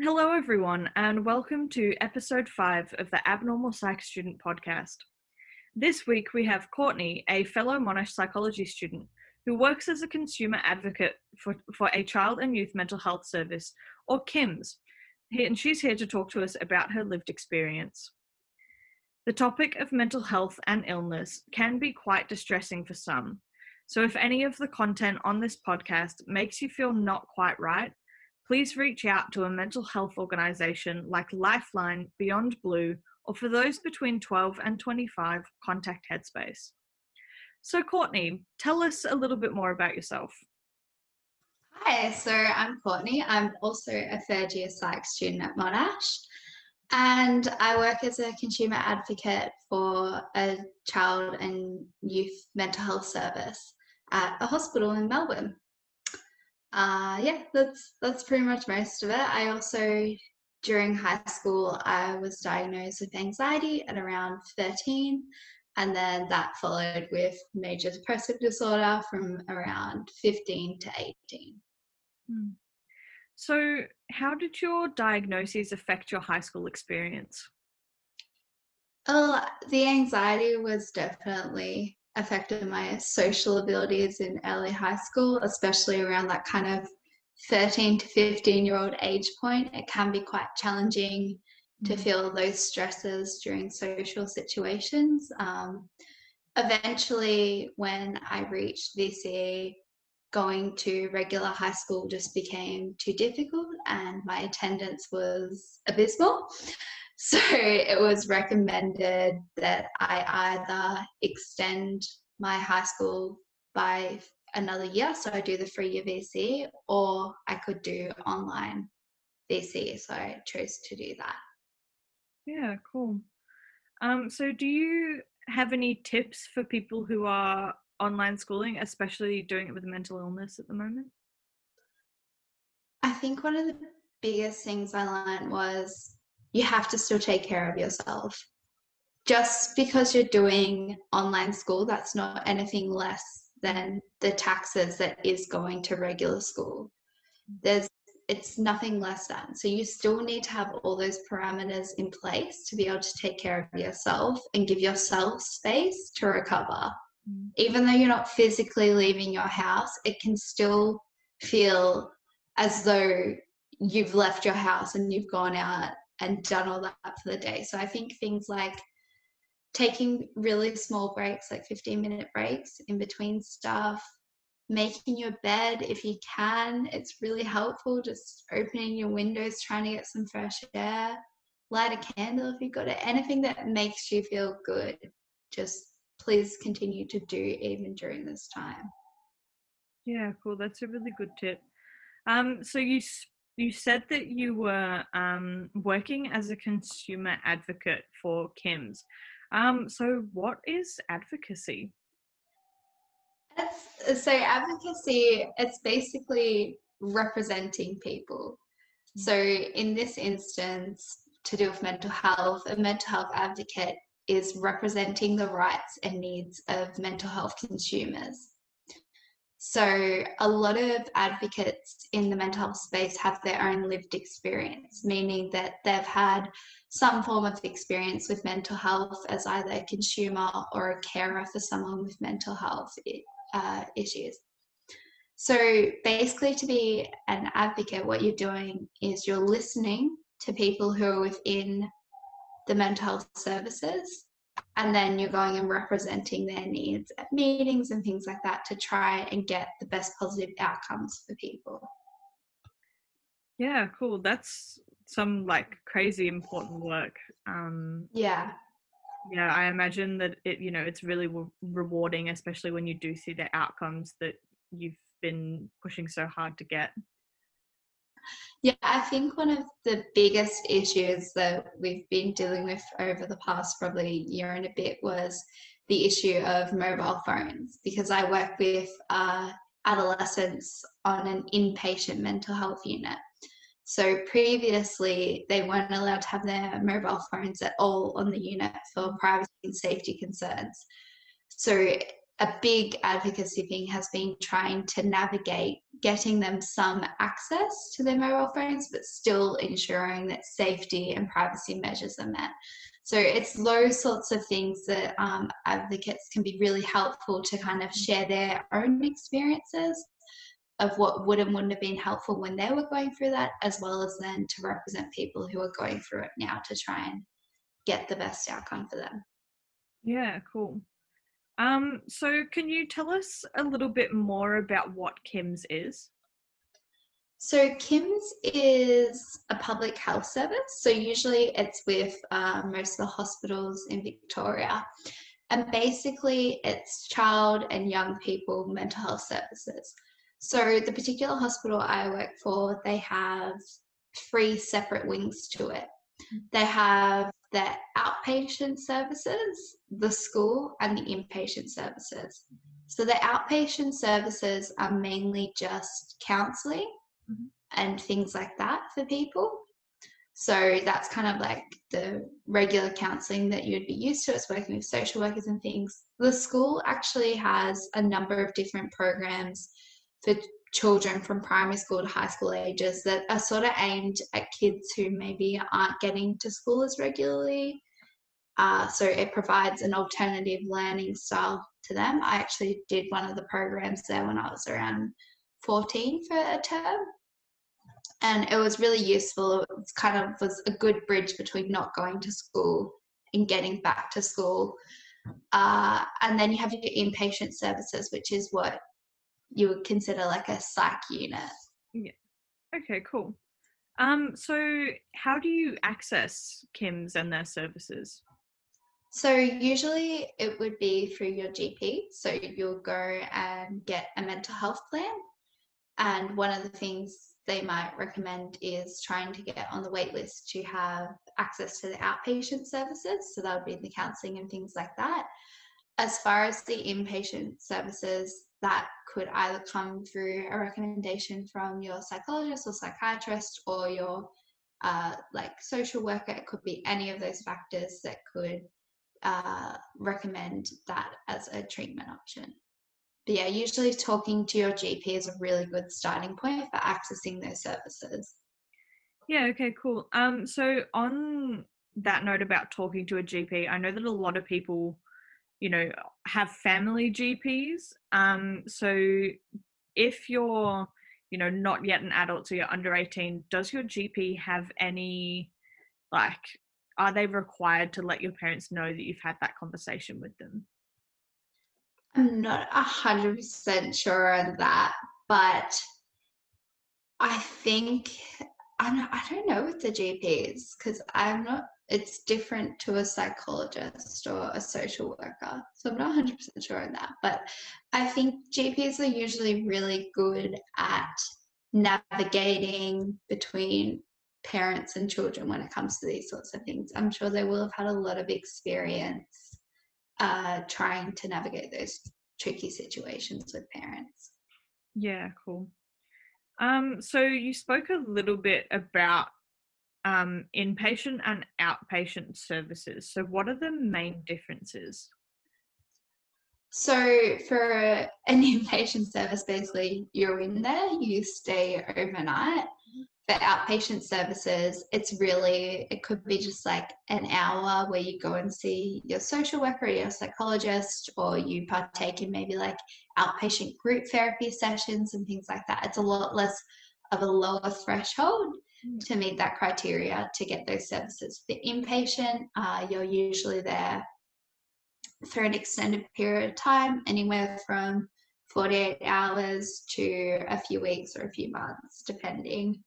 Hello, everyone, and welcome to episode five of the Abnormal Psych Student Podcast. This week we have Courtney, a fellow Monash psychology student who works as a consumer advocate for, for a child and youth mental health service, or CYMHS, and she's here to talk to us about her lived experience. The topic of mental health and illness can be quite distressing for some. So, if any of the content on this podcast makes you feel not quite right, please reach out to a mental health organisation like Lifeline, Beyond Blue, or for those between 12 and 25, contact Headspace. So, Courtney, tell us a little bit more about yourself. Hi, so I'm Courtney. I'm also a third year psych student at Monash. And I work as a consumer advocate for a child and youth mental health service at a hospital in Melbourne uh, yeah, that's that's pretty much most of it. I also during high school I was diagnosed with anxiety at around 13 and then that followed with major depressive disorder from around 15 to 18. Hmm. So, how did your diagnoses affect your high school experience? Well, the anxiety was definitely affected my social abilities in early high school, especially around that kind of 13 to 15 year old age point. It can be quite challenging to mm. feel those stresses during social situations. Um, eventually, when I reached VCE, going to regular high school just became too difficult and my attendance was abysmal. So it was recommended that I either extend my high school by another year, so I do the three year VC, or I could do online VC. So I chose to do that. Yeah, cool. Um, so do you have any tips for people who are online schooling, especially doing it with mental illness at the moment? I think one of the biggest things I learned was you have to still take care of yourself. Just because you're doing online school, that's not anything less than the taxes that is going to regular school. There's it's nothing less than. So you still need to have all those parameters in place to be able to take care of yourself and give yourself space to recover. Mm. Even though you're not physically leaving your house, it can still feel as though you've left your house and you've gone out and done all that for the day. So I think things like taking really small breaks, like 15 minute breaks in between stuff, making your bed if you can, it's really helpful. Just opening your windows, trying to get some fresh air, light a candle if you've got it, anything that makes you feel good. Just please continue to do even during this time. Yeah, cool. That's a really good tip. Um, so you you said that you were um, working as a consumer advocate for CYMHS. Um, so, what is advocacy? It's, so, advocacy it's basically representing people. Mm. So, in this instance, to do with mental health, a mental health advocate is representing the rights and needs of mental health consumers. So, a lot of advocates in the mental health space have their own lived experience, meaning that they've had some form of experience with mental health as either a consumer or a carer for someone with mental health uh, issues. So, basically, to be an advocate, what you're doing is you're listening to people who are within the mental health services and then you're going and representing their needs at meetings and things like that to try and get the best positive outcomes for people. Yeah cool. That's some like crazy important work. Um yeah. yeah i imagine that it you know it's really re- rewarding especially when you do see the outcomes that you've been pushing so hard to get yeah, I think one of the biggest issues that we've been dealing with over the past probably year and a bit was the issue of mobile phones because I work with uh, adolescents on an inpatient mental health unit. So previously, they weren't allowed to have their mobile phones at all on the unit for privacy and safety concerns. So a big advocacy thing has been trying to navigate getting them some access to their mobile phones, but still ensuring that safety and privacy measures are met. So it's those sorts of things that um, advocates can be really helpful to kind of share their own experiences of what would and wouldn't have been helpful when they were going through that, as well as then to represent people who are going through it now to try and get the best outcome for them. Yeah, cool. Um, so can you tell us a little bit more about what CYMHS is? So CYMHS is a public health service. So usually it's with um, most of the hospitals in Victoria. And basically it's child and young people mental health services. So the particular hospital I work for, they have three separate wings to it. They have the outpatient services, the school, and the inpatient services. So the outpatient services are mainly just counseling mm-hmm. and things like that for people. So that's kind of like the regular counseling that you'd be used to. It's working with social workers and things. The school actually has a number of different programs for children from primary school to high school ages that are sort of aimed at kids who maybe aren't getting to school as regularly. Uh, so it provides an alternative learning style to them. I actually did one of the programs there when I was around 14 for a term and it was really useful. It was kind of was a good bridge between not going to school and getting back to school. Uh, and then you have your inpatient services, which is what you would consider like a psych unit. Yeah. Okay, cool. Um, so how do you access CYMHS and their services? So usually it would be through your GP. So you'll go and get a mental health plan. And one of the things they might recommend is trying to get on the wait list to have access to the outpatient services. So that would be the counselling and things like that. As far as the inpatient services, that could either come through a recommendation from your psychologist or psychiatrist or your uh, like social worker. It could be any of those factors that could uh, recommend that as a treatment option. But yeah, usually talking to your GP is a really good starting point for accessing those services. Yeah, okay, cool. Um, so on that note about talking to a GP, I know that a lot of people, you know, have family GPs. Um, so if you're, you know, not yet an adult, so you're under 18, does your GP have any like are they required to let your parents know that you've had that conversation with them? I'm not a hundred percent sure on that, but I think not, I don't know with the GPs because I'm not. It's different to a psychologist or a social worker, so I'm not 100 percent sure on that. But I think GPs are usually really good at navigating between parents and children when it comes to these sorts of things. I'm sure they will have had a lot of experience uh, trying to navigate those tricky situations with parents. Yeah, cool. Um, so you spoke a little bit about um, inpatient and outpatient services. So what are the main differences? So for an inpatient service, basically you're in there, you stay overnight, for outpatient services, it's really, it could be just like an hour where you go and see your social worker or your psychologist, or you partake in maybe like outpatient group therapy sessions and things like that. It's a lot less of a lower threshold. To meet that criteria to get those services. For inpatient, uh, you're usually there for an extended period of time, anywhere from 48 hours to a few weeks or a few months, depending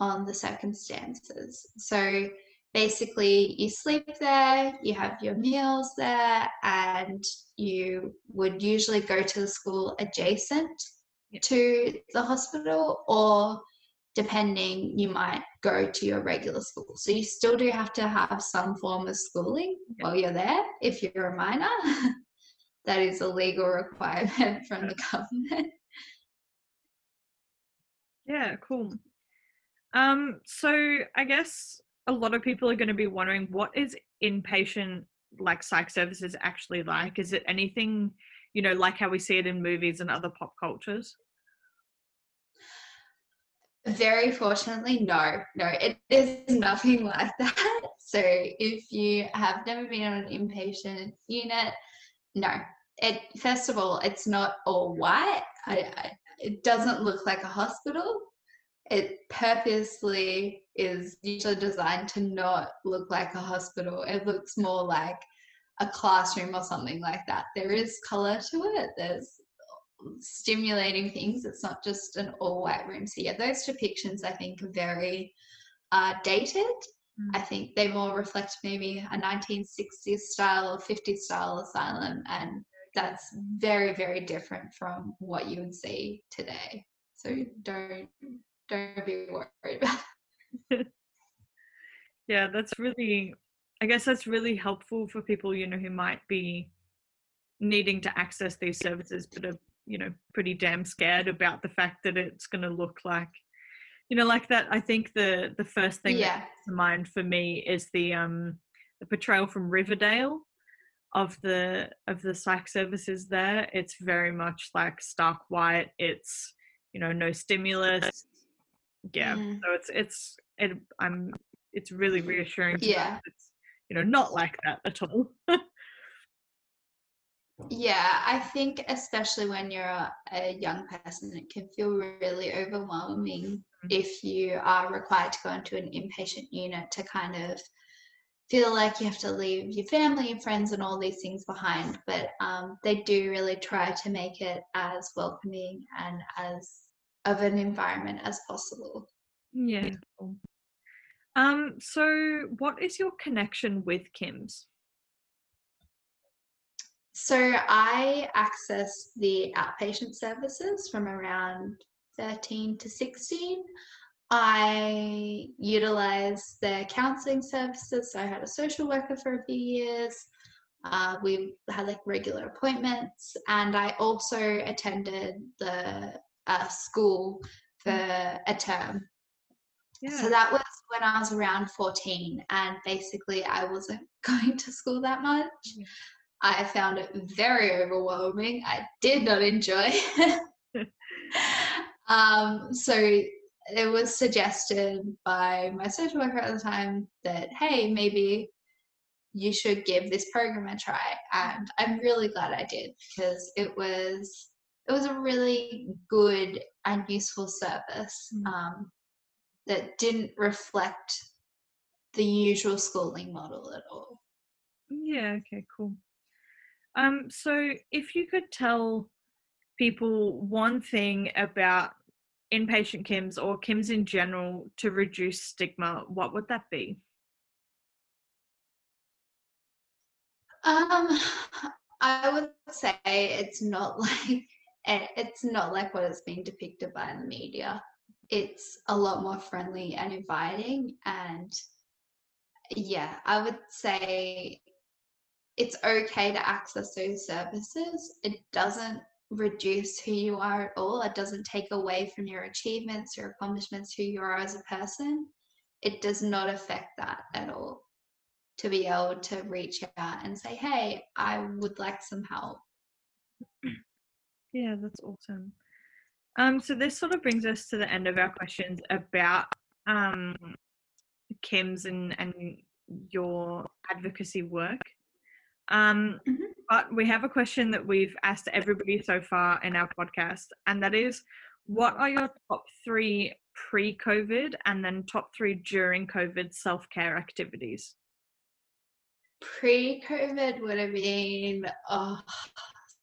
on the circumstances. So basically, you sleep there, you have your meals there, and you would usually go to the school adjacent to the hospital, or depending, you might go to your regular school. So you still do have to have some form of schooling while you're there if you're a minor. that is a legal requirement from the government. Yeah, cool. Um, so I guess a lot of people are going to be wondering what is inpatient like psych services actually like? Is it anything, you know, like how we see it in movies and other pop cultures? Very fortunately, no, no, it is nothing like that. So if you have never been on an inpatient unit, no. It first of all, it's not all white. I, I, it doesn't look like a hospital. It purposely is usually designed to not look like a hospital. It looks more like a classroom or something like that. There is color to it. There's stimulating things. It's not just an all white room. So yeah, those depictions I think are very uh, dated. Mm. I think they more reflect maybe a 1960s style or 50s style asylum, and that's very very different from what you would see today. So mm. don't don't be worried about. yeah, that's really. I guess that's really helpful for people you know who might be needing to access these services but are you know pretty damn scared about the fact that it's going to look like you know like that i think the the first thing yeah. that comes to mind for me is the um the portrayal from riverdale of the of the psych services there. It's very much like stark white. It's you know no stimulus. Yeah mm. so it's it's it, i'm it's really reassuring yeah. it's you know not like that at all Yeah, I think especially when you're a, a young person, it can feel really overwhelming mm-hmm. if you are required to go into an inpatient unit to kind of feel like you have to leave your family and friends and all these things behind. But um, they do really try to make it as welcoming and as of an environment as possible. Yeah. Um. So, what is your connection with CYMHS? So I access the outpatient services from around 13 to 16. I utilized their counseling services. So I had a social worker for a few years. Uh, we had like regular appointments, and I also attended the uh, school for a term. Yeah. So that was when I was around 14, and basically I wasn't going to school that much. I found it very overwhelming. I did not enjoy. um, so it was suggested by my social worker at the time that, hey, maybe you should give this program a try. And I'm really glad I did because it was it was a really good and useful service mm. um, that didn't reflect the usual schooling model at all. Yeah, okay, cool. Um, so if you could tell people one thing about inpatient CYMHS or CYMHS in general to reduce stigma, what would that be? Um, I would say it's not like it's not like what is being depicted by the media. It's a lot more friendly and inviting, and yeah, I would say it's okay to access those services. It doesn't reduce who you are at all. It doesn't take away from your achievements, your accomplishments, who you are as a person. It does not affect that at all. To be able to reach out and say, hey, I would like some help. Yeah, that's awesome. Um, so this sort of brings us to the end of our questions about um, CYMHS and, and your advocacy work. Um, mm-hmm. But we have a question that we've asked everybody so far in our podcast, and that is what are your top three pre COVID and then top three during COVID self care activities? Pre COVID would have been oh,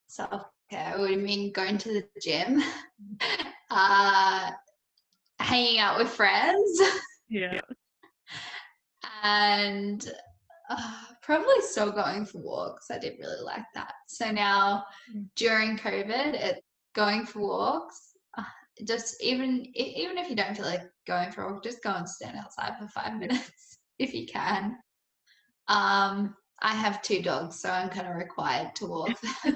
self care, would have been going to the gym, uh, hanging out with friends. Yeah. and uh, probably still going for walks. I did really like that. So now mm. during COVID, it's going for walks. Uh, just even even if you don't feel like going for a walk, just go and stand outside for five minutes if you can. Um, I have two dogs, so I'm kind of required to walk.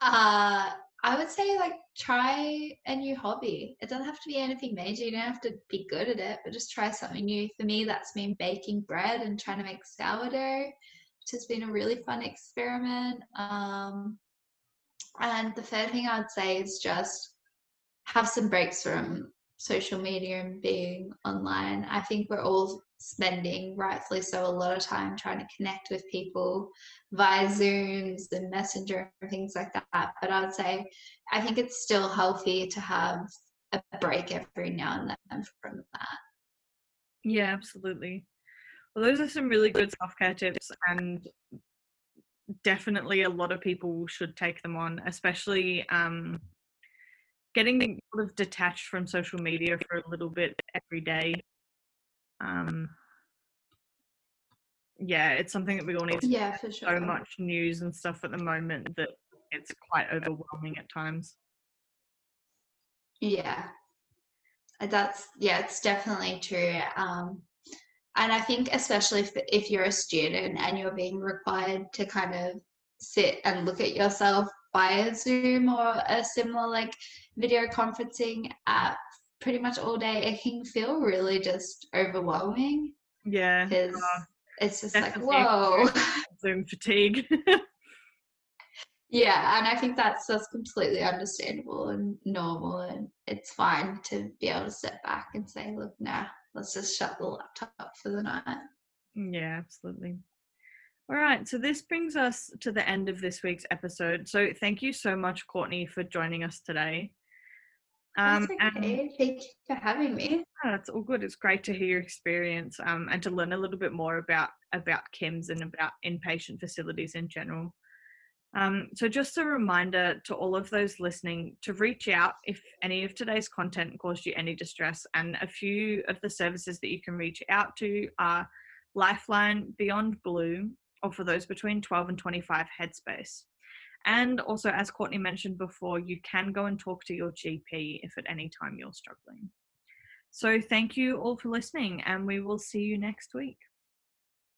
uh, I would say like try a new hobby. It doesn't have to be anything major. You don't have to be good at it, but just try something new. For me, that's been baking bread and trying to make sourdough, which has been a really fun experiment. Um, and the third thing I'd say is just have some breaks from social media and being online. I think we're all spending, rightfully so, a lot of time trying to connect with people via Zooms and Messenger and things like that. But I'd say I think it's still healthy to have a break every now and then from that. Yeah, absolutely. Well, those are some really good self care tips, and definitely a lot of people should take them on, especially um, getting sort of detached from social media for a little bit every day. Um, yeah, it's something that we all need. yeah, for sure. So much news and stuff at the moment that it's quite overwhelming at times. Yeah, uh, that's yeah, it's definitely true. Um, and I think especially if if you're a student and you're being required to kind of sit and look at yourself via Zoom or a similar like video conferencing app pretty much all day, it can feel really just overwhelming. Yeah. Because it's just like, whoa. Zoom fatigue. yeah, and I think that's that's completely understandable and normal and it's fine to be able to step back and say, look, nah, let's just shut the laptop for the night. Yeah, absolutely. All right, so this brings us to the end of this week's episode. So thank you so much, Courtney, for joining us today. Um, That's okay. And, thank you for having me. Oh, it's all good. It's great to hear your experience um, and to learn a little bit more about about CYMHS and about inpatient facilities in general. Um, so, just a reminder to all of those listening to reach out if any of today's content caused you any distress. And a few of the services that you can reach out to are Lifeline, Beyond Blue, or for those between 12 and 25 headspace. And also, as Courtney mentioned before, you can go and talk to your GP if at any time you're struggling. So, thank you all for listening, and we will see you next week.